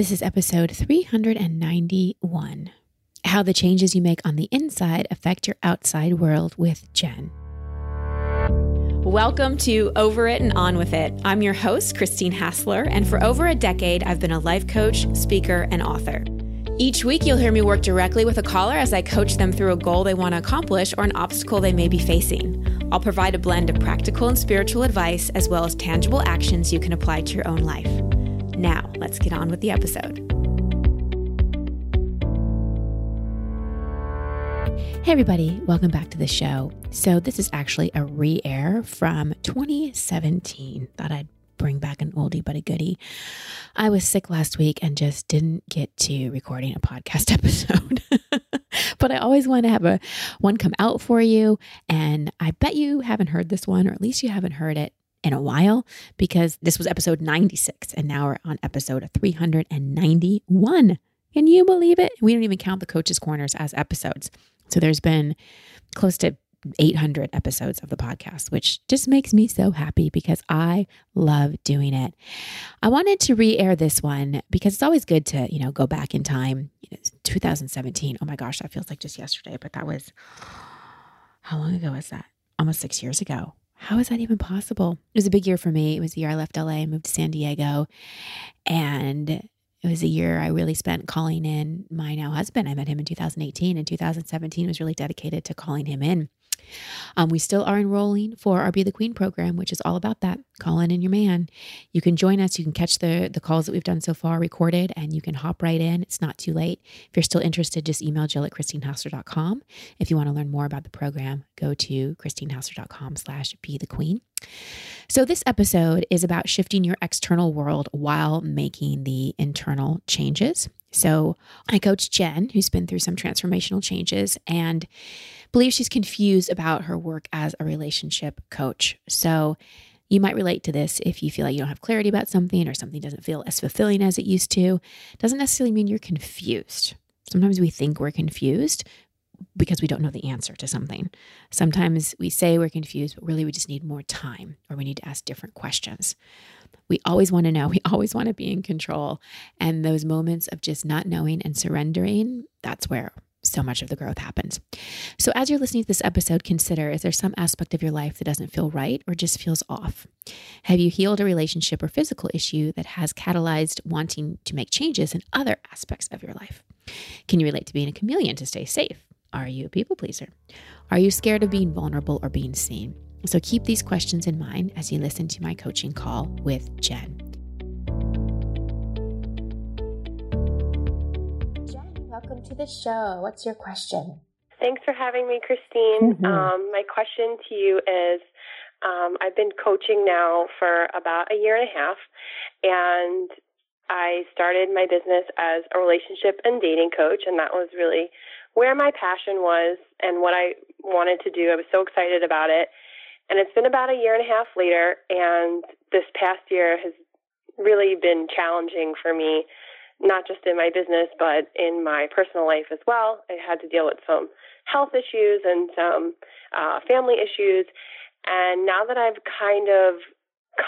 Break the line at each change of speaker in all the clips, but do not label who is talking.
This is episode 391 How the Changes You Make on the Inside Affect Your Outside World with Jen. Welcome to Over It and On With It. I'm your host, Christine Hassler, and for over a decade, I've been a life coach, speaker, and author. Each week, you'll hear me work directly with a caller as I coach them through a goal they want to accomplish or an obstacle they may be facing. I'll provide a blend of practical and spiritual advice as well as tangible actions you can apply to your own life. Now, let's get on with the episode. Hey, everybody, welcome back to the show. So, this is actually a re air from 2017. Thought I'd bring back an oldie but a goodie. I was sick last week and just didn't get to recording a podcast episode. but I always want to have a one come out for you and I bet you haven't heard this one or at least you haven't heard it in a while because this was episode 96 and now we're on episode 391. Can you believe it? We don't even count the coaches corners as episodes. So there's been close to 800 episodes of the podcast, which just makes me so happy because I love doing it. I wanted to re-air this one because it's always good to, you know, go back in time. 2017. Oh my gosh, that feels like just yesterday, but that was how long ago was that? Almost 6 years ago. How is that even possible? It was a big year for me. It was the year I left LA and moved to San Diego. And it was a year I really spent calling in my now husband. I met him in 2018 and 2017 was really dedicated to calling him in. Um, we still are enrolling for our Be the Queen program, which is all about that. Call in and your man. You can join us. You can catch the the calls that we've done so far recorded, and you can hop right in. It's not too late. If you're still interested, just email Jill at christinehassler.com. If you want to learn more about the program, go to christinehassler.com slash be the queen. So, this episode is about shifting your external world while making the internal changes. So, I coach Jen, who's been through some transformational changes, and believes she's confused about her work as a relationship coach. So, you might relate to this if you feel like you don't have clarity about something or something doesn't feel as fulfilling as it used to. Doesn't necessarily mean you're confused. Sometimes we think we're confused because we don't know the answer to something. Sometimes we say we're confused, but really we just need more time or we need to ask different questions. We always want to know, we always want to be in control. And those moments of just not knowing and surrendering, that's where so much of the growth happens. So, as you're listening to this episode, consider is there some aspect of your life that doesn't feel right or just feels off? Have you healed a relationship or physical issue that has catalyzed wanting to make changes in other aspects of your life? Can you relate to being a chameleon to stay safe? Are you a people pleaser? Are you scared of being vulnerable or being seen? So, keep these questions in mind as you listen to my coaching call with Jen. Jen, welcome to the show. What's your question?
Thanks for having me, Christine. Mm-hmm. Um, my question to you is um, I've been coaching now for about a year and a half, and I started my business as a relationship and dating coach, and that was really where my passion was and what I wanted to do. I was so excited about it. And it's been about a year and a half later, and this past year has really been challenging for me not just in my business, but in my personal life as well. I had to deal with some health issues and some uh, family issues. And now that I've kind of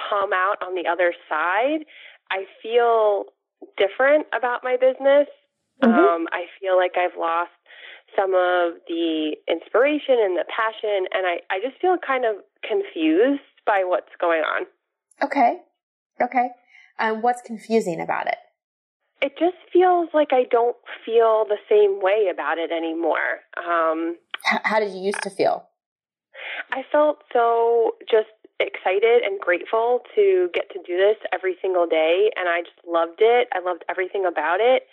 come out on the other side, I feel different about my business. Mm-hmm. Um, I feel like I've lost some of the inspiration and the passion, and I, I just feel kind of confused by what's going on.
Okay. Okay. And um, what's confusing about it?
it just feels like I don't feel the same way about it anymore. Um,
how, how did you used to feel?
I felt so just excited and grateful to get to do this every single day and I just loved it. I loved everything about it.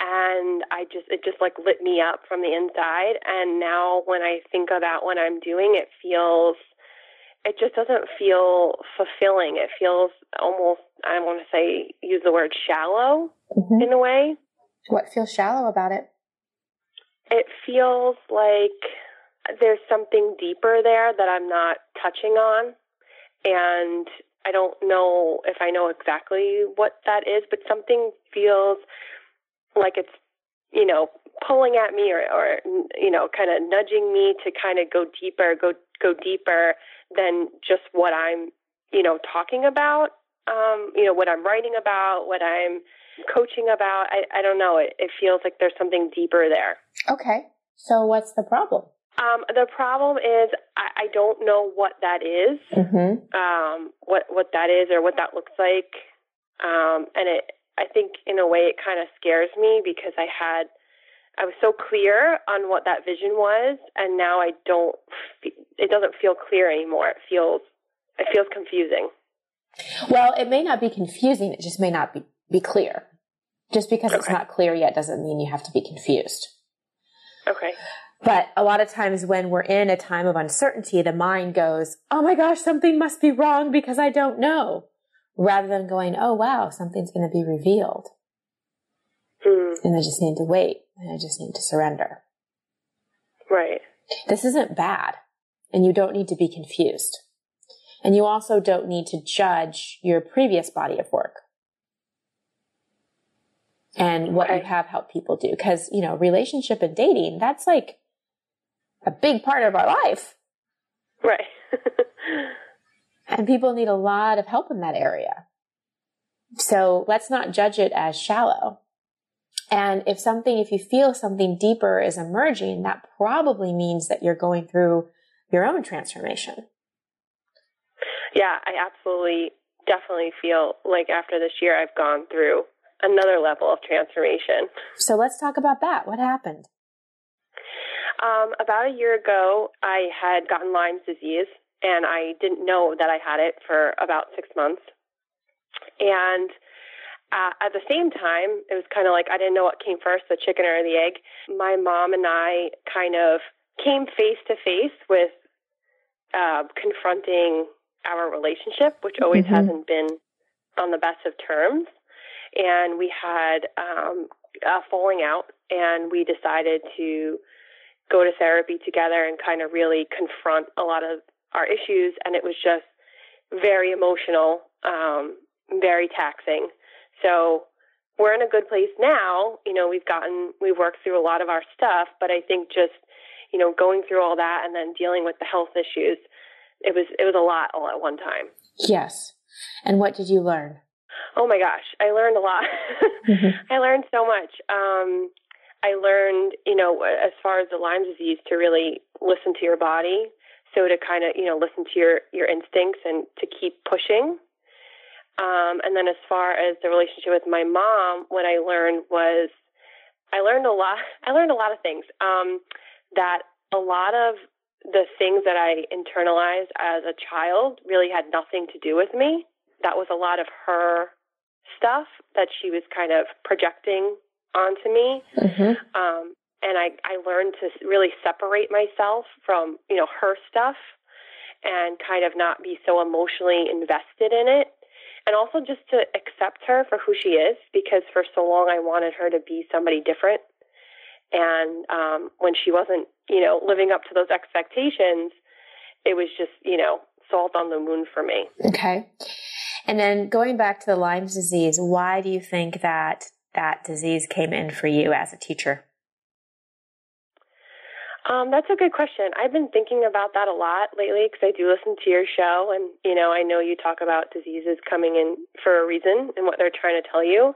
And I just it just like lit me up from the inside and now when I think about what I'm doing it feels it just doesn't feel fulfilling. It feels almost, I want to say, use the word shallow mm-hmm. in a way.
What feels shallow about it?
It feels like there's something deeper there that I'm not touching on. And I don't know if I know exactly what that is, but something feels like it's, you know, pulling at me or, or you know, kind of nudging me to kind of go deeper, go go deeper than just what I'm, you know, talking about. Um, you know, what I'm writing about, what I'm coaching about. I, I don't know. It, it feels like there's something deeper there.
Okay. So what's the problem?
Um, the problem is I, I don't know what that is,
mm-hmm.
um, what what that is or what that looks like, um, and it. I think in a way it kind of scares me because I had I was so clear on what that vision was, and now I don't. It doesn't feel clear anymore. It feels it feels confusing.
Well, it may not be confusing. It just may not be be clear. Just because okay. it's not clear yet doesn't mean you have to be confused.
Okay.
But a lot of times when we're in a time of uncertainty, the mind goes, Oh my gosh, something must be wrong because I don't know. Rather than going, Oh wow, something's going to be revealed.
Mm.
And I just need to wait. And I just need to surrender.
Right.
This isn't bad. And you don't need to be confused. And you also don't need to judge your previous body of work and what okay. you have helped people do. Cause, you know, relationship and dating, that's like a big part of our life.
Right.
and people need a lot of help in that area. So let's not judge it as shallow. And if something, if you feel something deeper is emerging, that probably means that you're going through your own transformation.
Yeah, I absolutely, definitely feel like after this year, I've gone through another level of transformation.
So let's talk about that. What happened?
Um, about a year ago, I had gotten Lyme's disease, and I didn't know that I had it for about six months. And uh, at the same time, it was kind of like I didn't know what came first, the chicken or the egg. My mom and I kind of came face to face with uh, confronting our relationship, which always mm-hmm. hasn't been on the best of terms. And we had um, a falling out, and we decided to go to therapy together and kind of really confront a lot of our issues. And it was just very emotional, um, very taxing. So we're in a good place now. You know, we've gotten, we've worked through a lot of our stuff, but I think just, you know, going through all that and then dealing with the health issues, it was, it was a lot all at one time.
Yes. And what did you learn?
Oh my gosh, I learned a lot. mm-hmm. I learned so much. Um, I learned, you know, as far as the Lyme disease, to really listen to your body. So to kind of, you know, listen to your your instincts and to keep pushing. Um, and then as far as the relationship with my mom, what I learned was I learned a lot. I learned a lot of things. Um, that a lot of the things that I internalized as a child really had nothing to do with me. That was a lot of her stuff that she was kind of projecting onto me.
Mm-hmm.
Um, and I, I learned to really separate myself from, you know, her stuff and kind of not be so emotionally invested in it. And also just to accept her for who she is because for so long I wanted her to be somebody different. And um, when she wasn't, you know, living up to those expectations, it was just, you know, salt on the wound for me.
Okay. And then going back to the Lyme's disease, why do you think that that disease came in for you as a teacher?
Um, that's a good question. I've been thinking about that a lot lately because I do listen to your show, and you know, I know you talk about diseases coming in for a reason and what they're trying to tell you.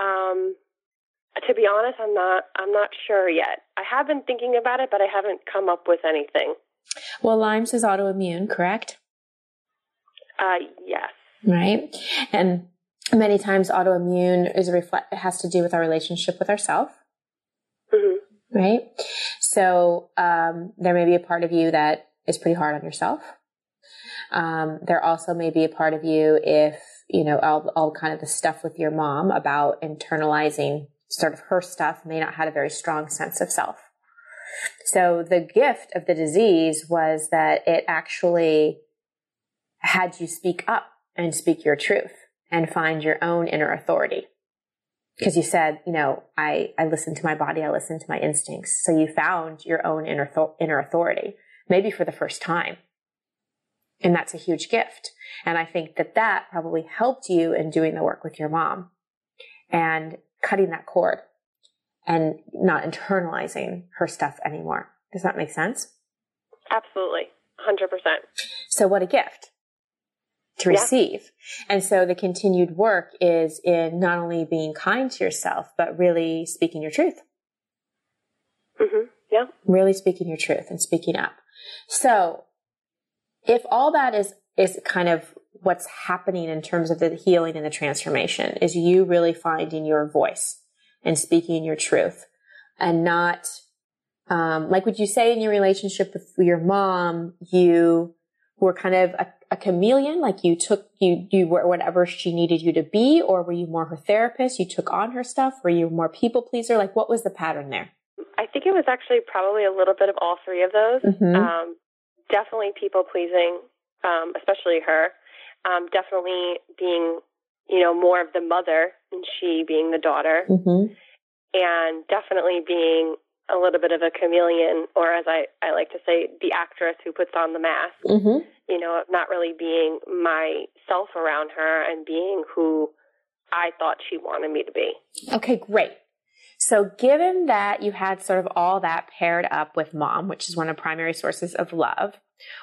Um, to be honest, I'm not. I'm not sure yet. I have been thinking about it, but I haven't come up with anything.
Well, Lyme's is autoimmune, correct?
Uh, yes.
Right, and many times autoimmune is a reflect has to do with our relationship with ourself
mm-hmm.
Right? So um, there may be a part of you that is pretty hard on yourself. Um, there also may be a part of you if you know all, all kind of the stuff with your mom about internalizing sort of her stuff may not have a very strong sense of self. So the gift of the disease was that it actually had you speak up and speak your truth and find your own inner authority. Because you said, you know, I, I listen to my body, I listen to my instincts. So you found your own inner, th- inner authority, maybe for the first time. And that's a huge gift. And I think that that probably helped you in doing the work with your mom and cutting that cord and not internalizing her stuff anymore. Does that make sense?
Absolutely. 100%.
So what a gift to receive. Yeah. And so the continued work is in not only being kind to yourself, but really speaking your truth.
Mm-hmm. Yeah.
Really speaking your truth and speaking up. So if all that is, is kind of what's happening in terms of the healing and the transformation is you really finding your voice and speaking your truth and not, um, like would you say in your relationship with your mom, you were kind of a, a chameleon, like you took, you, you were whatever she needed you to be, or were you more her therapist? You took on her stuff? Were you more people pleaser? Like what was the pattern there?
I think it was actually probably a little bit of all three of those. Mm-hmm. Um, definitely people pleasing, um, especially her. Um, definitely being, you know, more of the mother and she being the daughter. Mm-hmm. And definitely being a little bit of a chameleon, or as I, I like to say, the actress who puts on the mask. Mm-hmm. You know, not really being myself around her and being who I thought she wanted me to be.
Okay, great. So given that you had sort of all that paired up with mom, which is one of primary sources of love,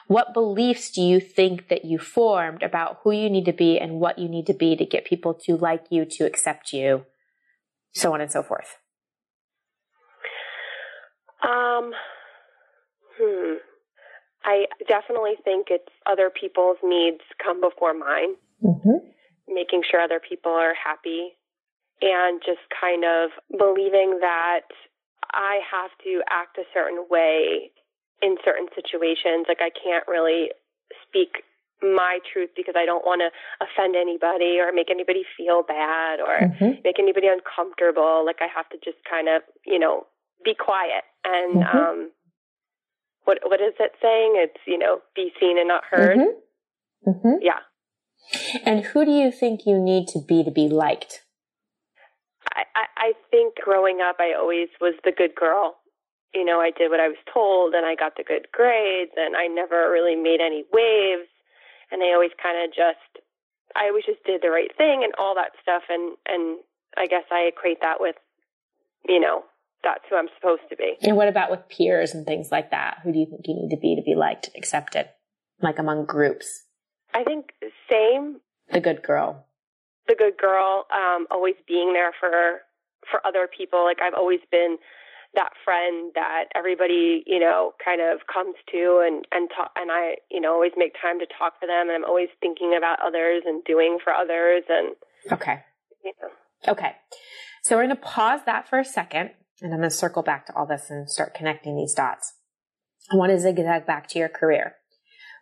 what beliefs do you think that you formed about who you need to be and what you need to be to get people to like you, to accept you, so on and so forth?
Um, hmm. I definitely think it's other people's needs come before mine. Mm-hmm. Making sure other people are happy and just kind of believing that I have to act a certain way in certain situations. Like I can't really speak my truth because I don't want to offend anybody or make anybody feel bad or mm-hmm. make anybody uncomfortable. Like I have to just kind of, you know, be quiet and mm-hmm. um what what is it saying? It's, you know, be seen and not heard. Mm-hmm. mm-hmm. Yeah.
And who do you think you need to be to be liked?
I, I think growing up, I always was the good girl. You know, I did what I was told and I got the good grades and I never really made any waves. And I always kind of just, I always just did the right thing and all that stuff. And, and I guess I equate that with, you know, that's who I'm supposed to be.
And what about with peers and things like that? Who do you think you need to be to be liked, accepted, like among groups?
I think same.
The good girl
the good girl, um, always being there for for other people. Like I've always been that friend that everybody, you know, kind of comes to and and talk, and I, you know, always make time to talk for them and I'm always thinking about others and doing for others and
Okay. You know. Okay. So we're going to pause that for a second and I'm going to circle back to all this and start connecting these dots. I want to zigzag back to your career.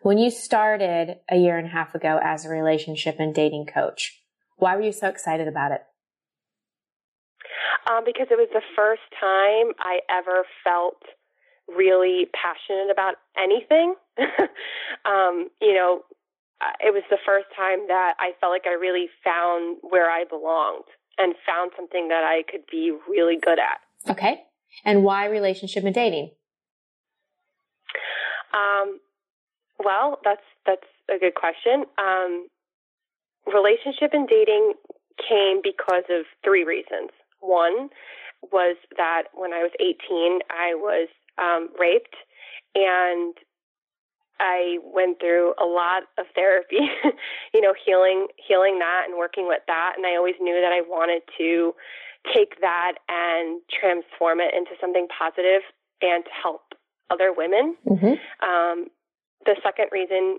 When you started a year and a half ago as a relationship and dating coach, why were you so excited about it?
Um, because it was the first time I ever felt really passionate about anything. um, you know, it was the first time that I felt like I really found where I belonged and found something that I could be really good at.
Okay. And why relationship and dating?
Um, well, that's that's a good question. Um, relationship and dating came because of three reasons. One was that when I was 18, I was um, raped and I went through a lot of therapy, you know, healing, healing that and working with that. And I always knew that I wanted to take that and transform it into something positive and to help other women. Mm-hmm. Um, the second reason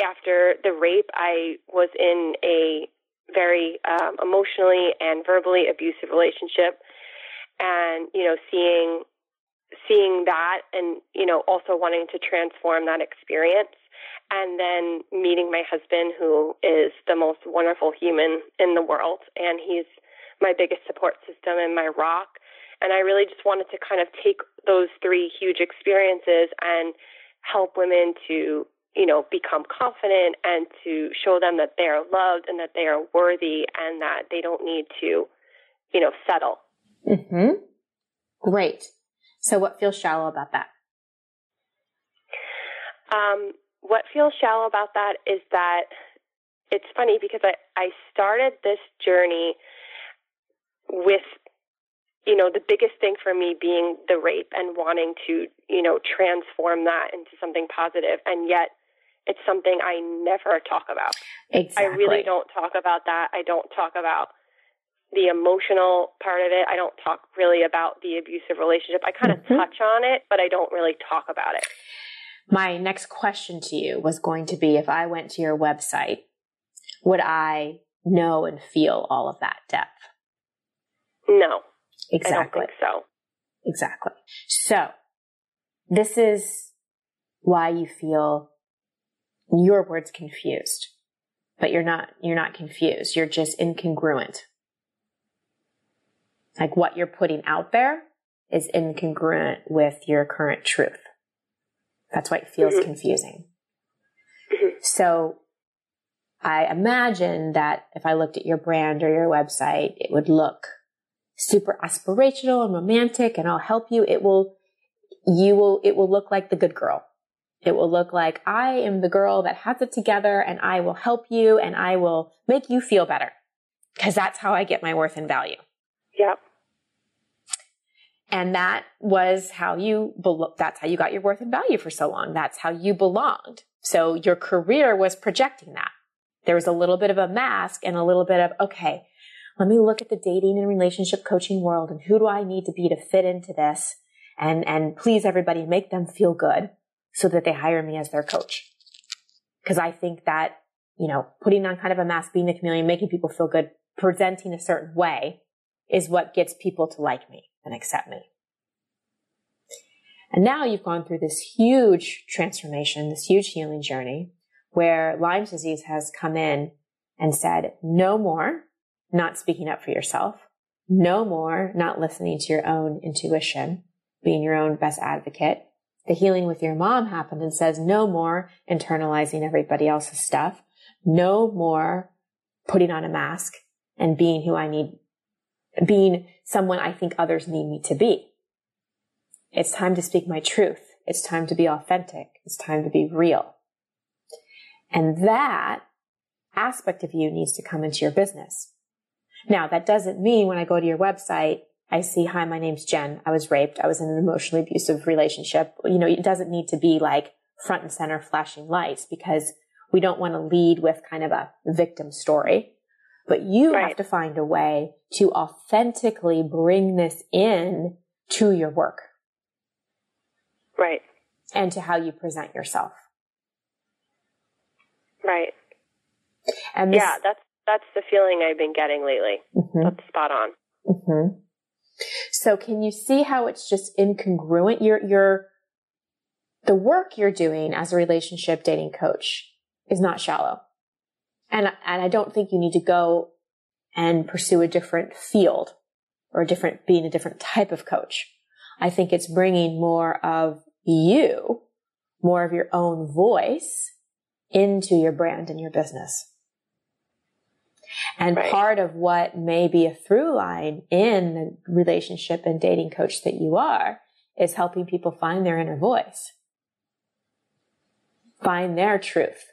after the rape, I was in a very um, emotionally and verbally abusive relationship, and you know, seeing seeing that, and you know, also wanting to transform that experience, and then meeting my husband, who is the most wonderful human in the world, and he's my biggest support system and my rock. And I really just wanted to kind of take those three huge experiences and help women to you know, become confident and to show them that they are loved and that they are worthy and that they don't need to, you know, settle.
Mm-hmm. Great. So what feels shallow about that?
Um, what feels shallow about that is that it's funny because I, I started this journey with, you know, the biggest thing for me being the rape and wanting to, you know, transform that into something. And yet it's something I never talk about.
Exactly.
I really don't talk about that. I don't talk about the emotional part of it. I don't talk really about the abusive relationship. I kind of mm-hmm. touch on it, but I don't really talk about it.
My next question to you was going to be if I went to your website, would I know and feel all of that depth?
No.
Exactly. I
don't think so.
Exactly. So, this is why you feel your words confused. But you're not you're not confused. You're just incongruent. Like what you're putting out there is incongruent with your current truth. That's why it feels mm-hmm. confusing. Mm-hmm. So I imagine that if I looked at your brand or your website, it would look super aspirational and romantic and I'll help you. It will, you will, it will look like the good girl. It will look like I am the girl that has it together and I will help you and I will make you feel better. Cause that's how I get my worth and value.
Yep.
And that was how you, that's how you got your worth and value for so long. That's how you belonged. So your career was projecting that. There was a little bit of a mask and a little bit of, okay, let me look at the dating and relationship coaching world and who do I need to be to fit into this and, and please everybody make them feel good so that they hire me as their coach. Cause I think that, you know, putting on kind of a mask, being a chameleon, making people feel good, presenting a certain way is what gets people to like me and accept me. And now you've gone through this huge transformation, this huge healing journey where Lyme's disease has come in and said, no more not speaking up for yourself. No more not listening to your own intuition, being your own best advocate. The healing with your mom happened and says no more internalizing everybody else's stuff. No more putting on a mask and being who I need, being someone I think others need me to be. It's time to speak my truth. It's time to be authentic. It's time to be real. And that aspect of you needs to come into your business. Now, that doesn't mean when I go to your website, I see, hi, my name's Jen. I was raped. I was in an emotionally abusive relationship. You know, it doesn't need to be like front and center flashing lights because we don't want to lead with kind of a victim story. But you right. have to find a way to authentically bring this in to your work.
Right.
And to how you present yourself.
Right.
And this,
yeah, that's that's the feeling I've been getting lately. Mm-hmm. That's spot on.
Mm-hmm. So can you see how it's just incongruent? Your your the work you're doing as a relationship dating coach is not shallow, and and I don't think you need to go and pursue a different field or a different being a different type of coach. I think it's bringing more of you, more of your own voice into your brand and your business. And right. part of what may be a through line in the relationship and dating coach that you are is helping people find their inner voice, find their truth.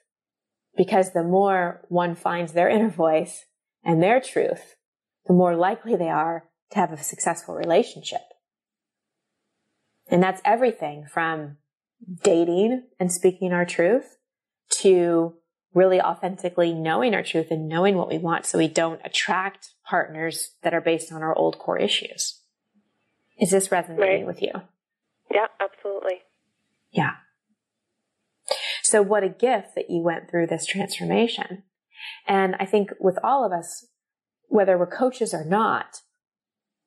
Because the more one finds their inner voice and their truth, the more likely they are to have a successful relationship. And that's everything from dating and speaking our truth to really authentically knowing our truth and knowing what we want so we don't attract partners that are based on our old core issues. Is this resonating right. with you?
Yeah, absolutely.
Yeah. So what a gift that you went through this transformation. And I think with all of us, whether we're coaches or not,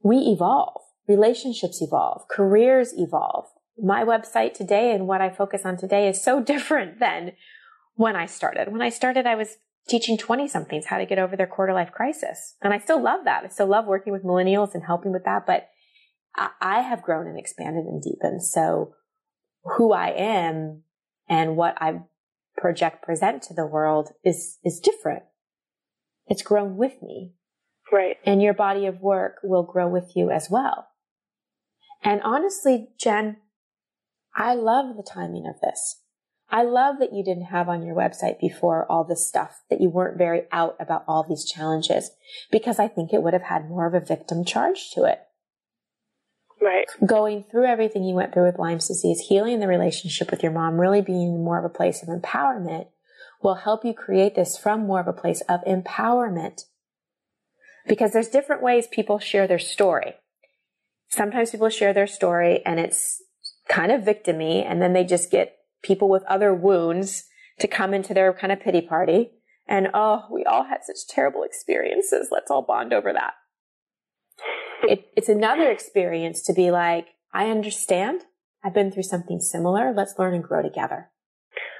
we evolve. Relationships evolve. Careers evolve. My website today and what I focus on today is so different than when I started. When I started, I was teaching 20 somethings how to get over their quarter life crisis. And I still love that. I still love working with millennials and helping with that, but I have grown and expanded and deepened. So who I am and what I project present to the world is, is different. It's grown with me.
Right.
And your body of work will grow with you as well. And honestly, Jen, I love the timing of this. I love that you didn't have on your website before all this stuff, that you weren't very out about all these challenges, because I think it would have had more of a victim charge to it.
Right.
Going through everything you went through with Lyme's disease, healing the relationship with your mom, really being more of a place of empowerment will help you create this from more of a place of empowerment. Because there's different ways people share their story. Sometimes people share their story and it's kind of victimy and then they just get people with other wounds to come into their kind of pity party. And oh, we all had such terrible experiences. Let's all bond over that. It, it's another experience to be like, I understand. I've been through something similar. Let's learn and grow together.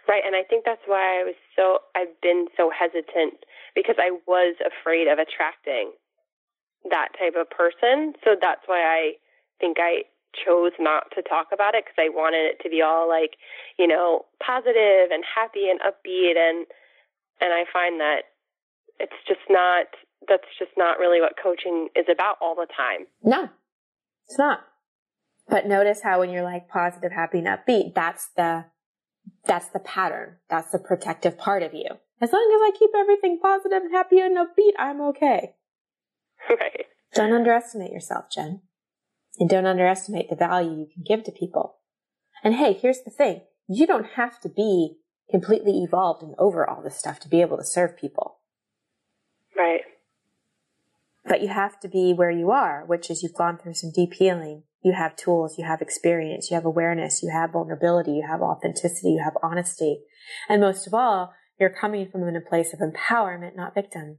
Right. And I think that's why I was so, I've been so hesitant because I was afraid of attracting that type of person. So that's why I think I chose not to talk about it because I wanted it to be all like, you know, positive and happy and upbeat and and I find that it's just not that's just not really what coaching is about all the time.
No. It's not. But notice how when you're like positive, happy, and upbeat, that's the that's the pattern. That's the protective part of you. As long as I keep everything positive and happy and upbeat, I'm okay.
Right.
Don't underestimate yourself, Jen. And don't underestimate the value you can give to people. And hey, here's the thing. You don't have to be completely evolved and over all this stuff to be able to serve people.
Right.
But you have to be where you are, which is you've gone through some deep healing. You have tools, you have experience, you have awareness, you have vulnerability, you have authenticity, you have honesty. And most of all, you're coming from in a place of empowerment, not victim.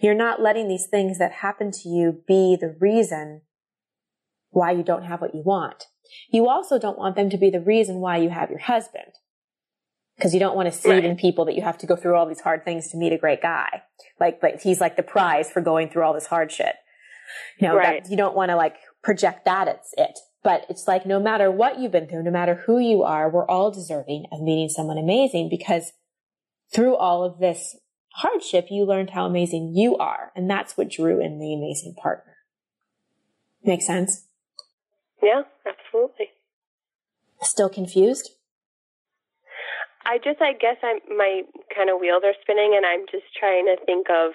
You're not letting these things that happen to you be the reason why you don't have what you want. You also don't want them to be the reason why you have your husband. Because you don't want to see right. in people that you have to go through all these hard things to meet a great guy. Like, like he's like the prize for going through all this hard shit. You know, right. that, you don't want to like project that it's it. But it's like no matter what you've been through, no matter who you are, we're all deserving of meeting someone amazing because through all of this hardship, you learned how amazing you are. And that's what drew in the amazing partner. Make sense?
Yeah, absolutely.
Still confused?
I just, I guess I'm, my kind of wheels are spinning and I'm just trying to think of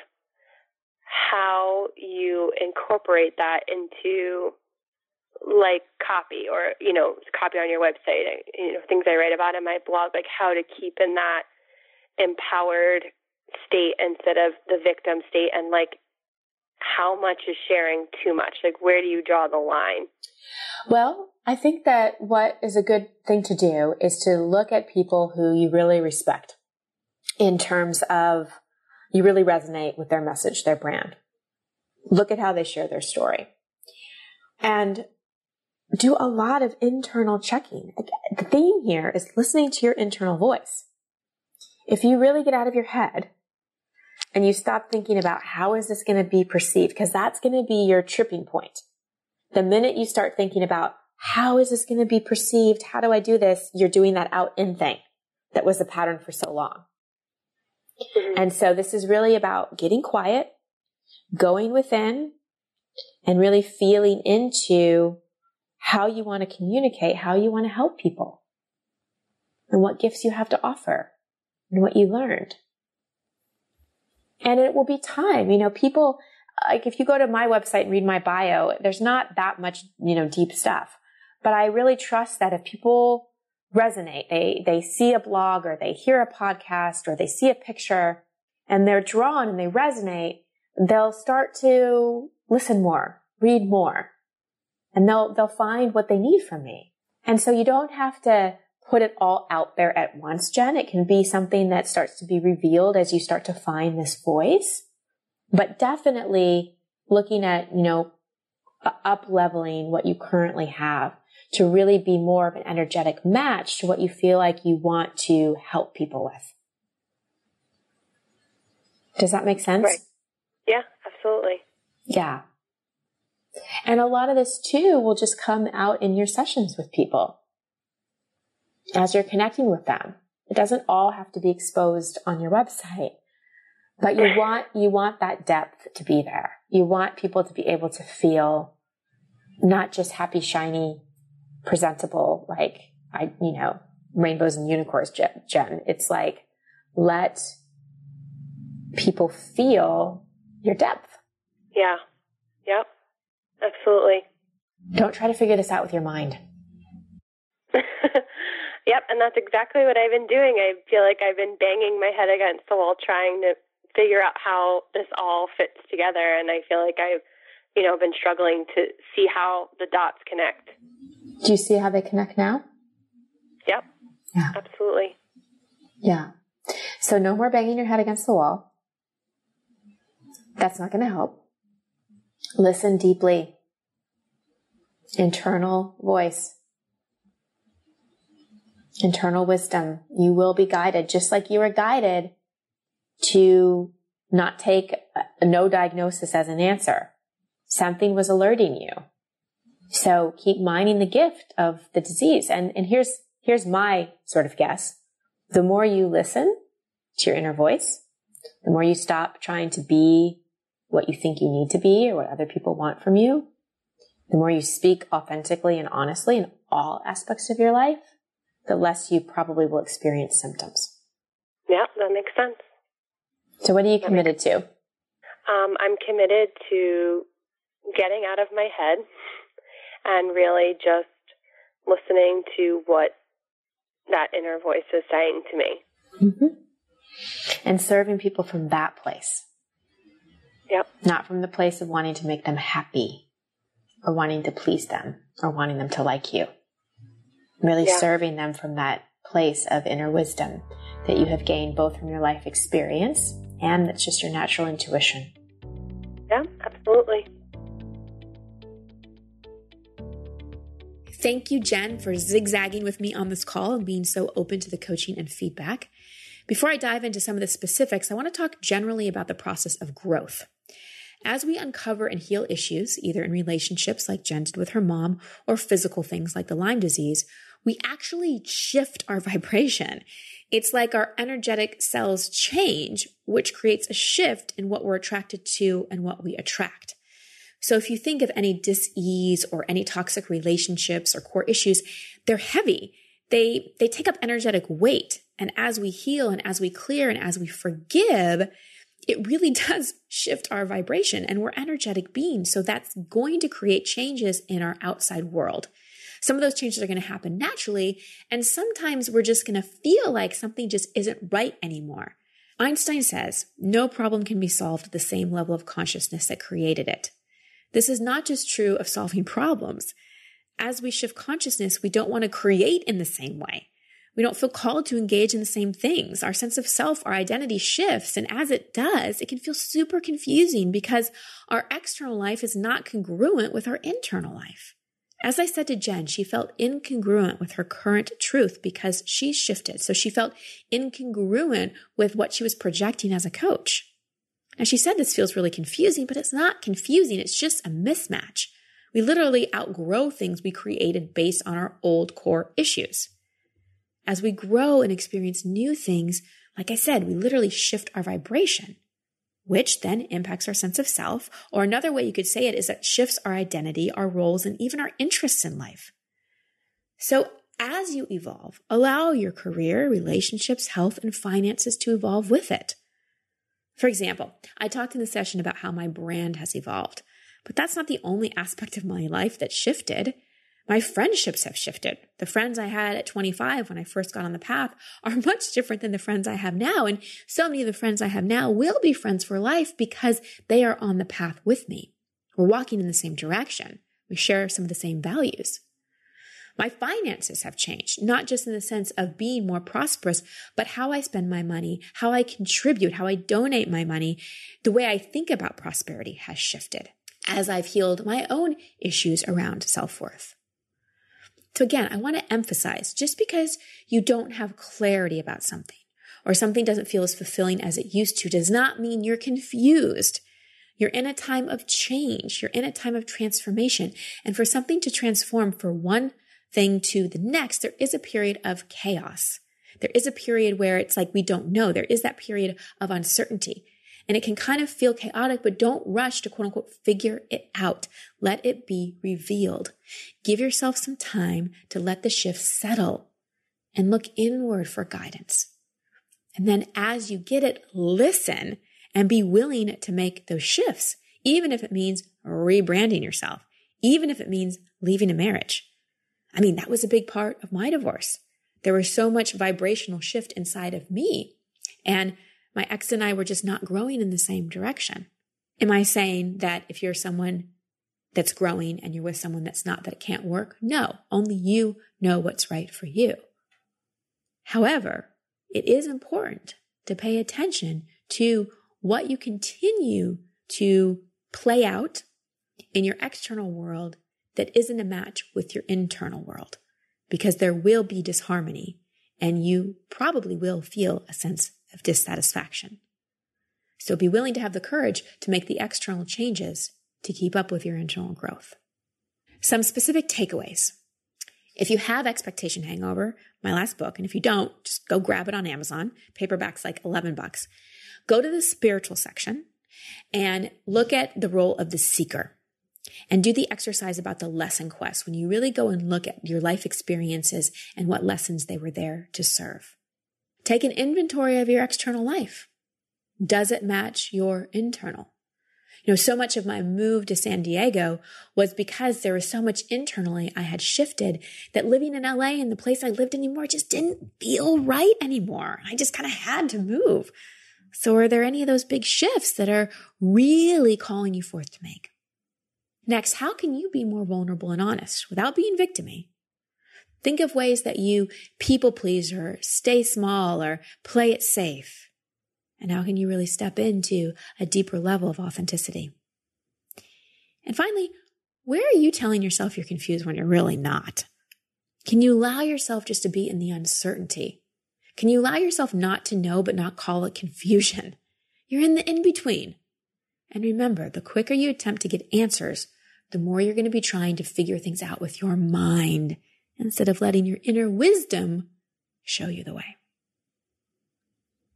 how you incorporate that into like copy or, you know, copy on your website, you know, things I write about in my blog, like how to keep in that empowered state instead of the victim state and like how much is sharing too much? Like where do you draw the line?
Well, I think that what is a good thing to do is to look at people who you really respect in terms of you really resonate with their message, their brand. Look at how they share their story. And do a lot of internal checking. The theme here is listening to your internal voice. If you really get out of your head and you stop thinking about how is this going to be perceived, because that's going to be your tripping point. The minute you start thinking about how is this going to be perceived? How do I do this? You're doing that out in thing that was the pattern for so long. Mm-hmm. And so this is really about getting quiet, going within and really feeling into how you want to communicate, how you want to help people and what gifts you have to offer and what you learned. And it will be time. You know, people, like if you go to my website and read my bio, there's not that much, you know, deep stuff. But I really trust that if people resonate, they, they see a blog or they hear a podcast or they see a picture and they're drawn and they resonate, they'll start to listen more, read more, and they'll, they'll find what they need from me. And so you don't have to put it all out there at once, Jen. It can be something that starts to be revealed as you start to find this voice, but definitely looking at, you know, up leveling what you currently have to really be more of an energetic match to what you feel like you want to help people with. Does that make sense?
Right. Yeah, absolutely.
Yeah. And a lot of this too will just come out in your sessions with people as you're connecting with them. It doesn't all have to be exposed on your website, but you want, you want that depth to be there. You want people to be able to feel not just happy, shiny, presentable, like I, you know, rainbows and unicorns, Jen. It's like, let people feel your depth.
Yeah. Yep. Absolutely.
Don't try to figure this out with your mind.
yep, and that's exactly what I've been doing. I feel like I've been banging my head against the wall trying to figure out how this all fits together and I feel like I've you know been struggling to see how the dots connect.
Do you see how they connect now?
Yep. Yeah. Absolutely.
Yeah. So no more banging your head against the wall. That's not going to help. Listen deeply. Internal voice. Internal wisdom. You will be guided just like you were guided to not take a no diagnosis as an answer. Something was alerting you. So keep mining the gift of the disease. And, and here's, here's my sort of guess. The more you listen to your inner voice, the more you stop trying to be what you think you need to be or what other people want from you, the more you speak authentically and honestly in all aspects of your life, the less you probably will experience symptoms.
Yeah, that makes sense.
So, what are you committed to?
Um, I'm committed to getting out of my head and really just listening to what that inner voice is saying to me.
Mm-hmm. And serving people from that place.
Yep.
Not from the place of wanting to make them happy or wanting to please them or wanting them to like you. Really yeah. serving them from that place of inner wisdom that you have gained both from your life experience and that's just your natural intuition.
Yeah, absolutely.
Thank you, Jen, for zigzagging with me on this call and being so open to the coaching and feedback. Before I dive into some of the specifics, I want to talk generally about the process of growth. As we uncover and heal issues, either in relationships like Jen did with her mom or physical things like the Lyme disease, we actually shift our vibration. It's like our energetic cells change, which creates a shift in what we're attracted to and what we attract. So if you think of any dis-ease or any toxic relationships or core issues, they're heavy. They, they take up energetic weight. And as we heal and as we clear and as we forgive, it really does shift our vibration and we're energetic beings. So that's going to create changes in our outside world. Some of those changes are going to happen naturally. And sometimes we're just going to feel like something just isn't right anymore. Einstein says no problem can be solved at the same level of consciousness that created it. This is not just true of solving problems. As we shift consciousness, we don't want to create in the same way. We don't feel called to engage in the same things. Our sense of self, our identity shifts. And as it does, it can feel super confusing because our external life is not congruent with our internal life. As I said to Jen, she felt incongruent with her current truth because she shifted. So she felt incongruent with what she was projecting as a coach. Now she said this feels really confusing, but it's not confusing. It's just a mismatch. We literally outgrow things we created based on our old core issues. As we grow and experience new things, like I said, we literally shift our vibration which then impacts our sense of self. Or another way you could say it is that shifts our identity, our roles, and even our interests in life. So as you evolve, allow your career, relationships, health, and finances to evolve with it. For example, I talked in the session about how my brand has evolved, but that's not the only aspect of my life that shifted my friendships have shifted. The friends I had at 25 when I first got on the path are much different than the friends I have now. And so many of the friends I have now will be friends for life because they are on the path with me. We're walking in the same direction. We share some of the same values. My finances have changed, not just in the sense of being more prosperous, but how I spend my money, how I contribute, how I donate my money. The way I think about prosperity has shifted as I've healed my own issues around self worth. So again, I want to emphasize just because you don't have clarity about something or something doesn't feel as fulfilling as it used to does not mean you're confused. You're in a time of change. You're in a time of transformation. And for something to transform for one thing to the next, there is a period of chaos. There is a period where it's like we don't know. There is that period of uncertainty and it can kind of feel chaotic, but don't rush to quote unquote figure it out. Let it be revealed. Give yourself some time to let the shift settle and look inward for guidance. And then as you get it, listen and be willing to make those shifts, even if it means rebranding yourself, even if it means leaving a marriage. I mean, that was a big part of my divorce. There was so much vibrational shift inside of me. And my ex and I were just not growing in the same direction. Am I saying that if you're someone that's growing and you're with someone that's not, that it can't work? No, only you know what's right for you. However, it is important to pay attention to what you continue to play out in your external world that isn't a match with your internal world, because there will be disharmony and you probably will feel a sense of dissatisfaction. So be willing to have the courage to make the external changes to keep up with your internal growth. Some specific takeaways. If you have expectation hangover, my last book, and if you don't, just go grab it on Amazon. Paperback's like 11 bucks. Go to the spiritual section and look at the role of the seeker and do the exercise about the lesson quest when you really go and look at your life experiences and what lessons they were there to serve. Take an inventory of your external life. Does it match your internal? You know, so much of my move to San Diego was because there was so much internally I had shifted that living in LA and the place I lived anymore just didn't feel right anymore. I just kind of had to move. So are there any of those big shifts that are really calling you forth to make? Next, how can you be more vulnerable and honest without being victimy? Think of ways that you people please or stay small or play it safe. And how can you really step into a deeper level of authenticity? And finally, where are you telling yourself you're confused when you're really not? Can you allow yourself just to be in the uncertainty? Can you allow yourself not to know but not call it confusion? You're in the in between. And remember, the quicker you attempt to get answers, the more you're going to be trying to figure things out with your mind instead of letting your inner wisdom show you the way.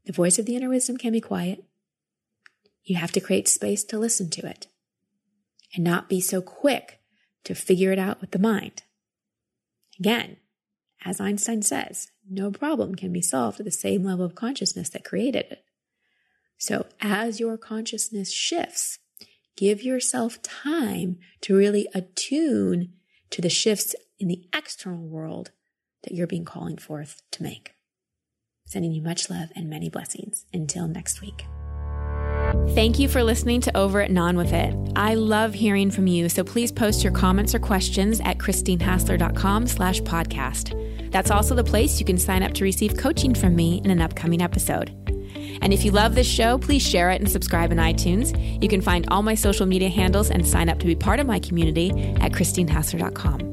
The voice of the inner wisdom can be quiet. You have to create space to listen to it and not be so quick to figure it out with the mind. Again, as Einstein says, no problem can be solved at the same level of consciousness that created it. So as your consciousness shifts, give yourself time to really attune to the shifts in the external world that you're being calling forth to make. Sending you much love and many blessings. Until next week.
Thank you for listening to Over It and On With It. I love hearing from you, so please post your comments or questions at christinehassler.com slash podcast. That's also the place you can sign up to receive coaching from me in an upcoming episode. And if you love this show, please share it and subscribe in iTunes. You can find all my social media handles and sign up to be part of my community at christinehassler.com.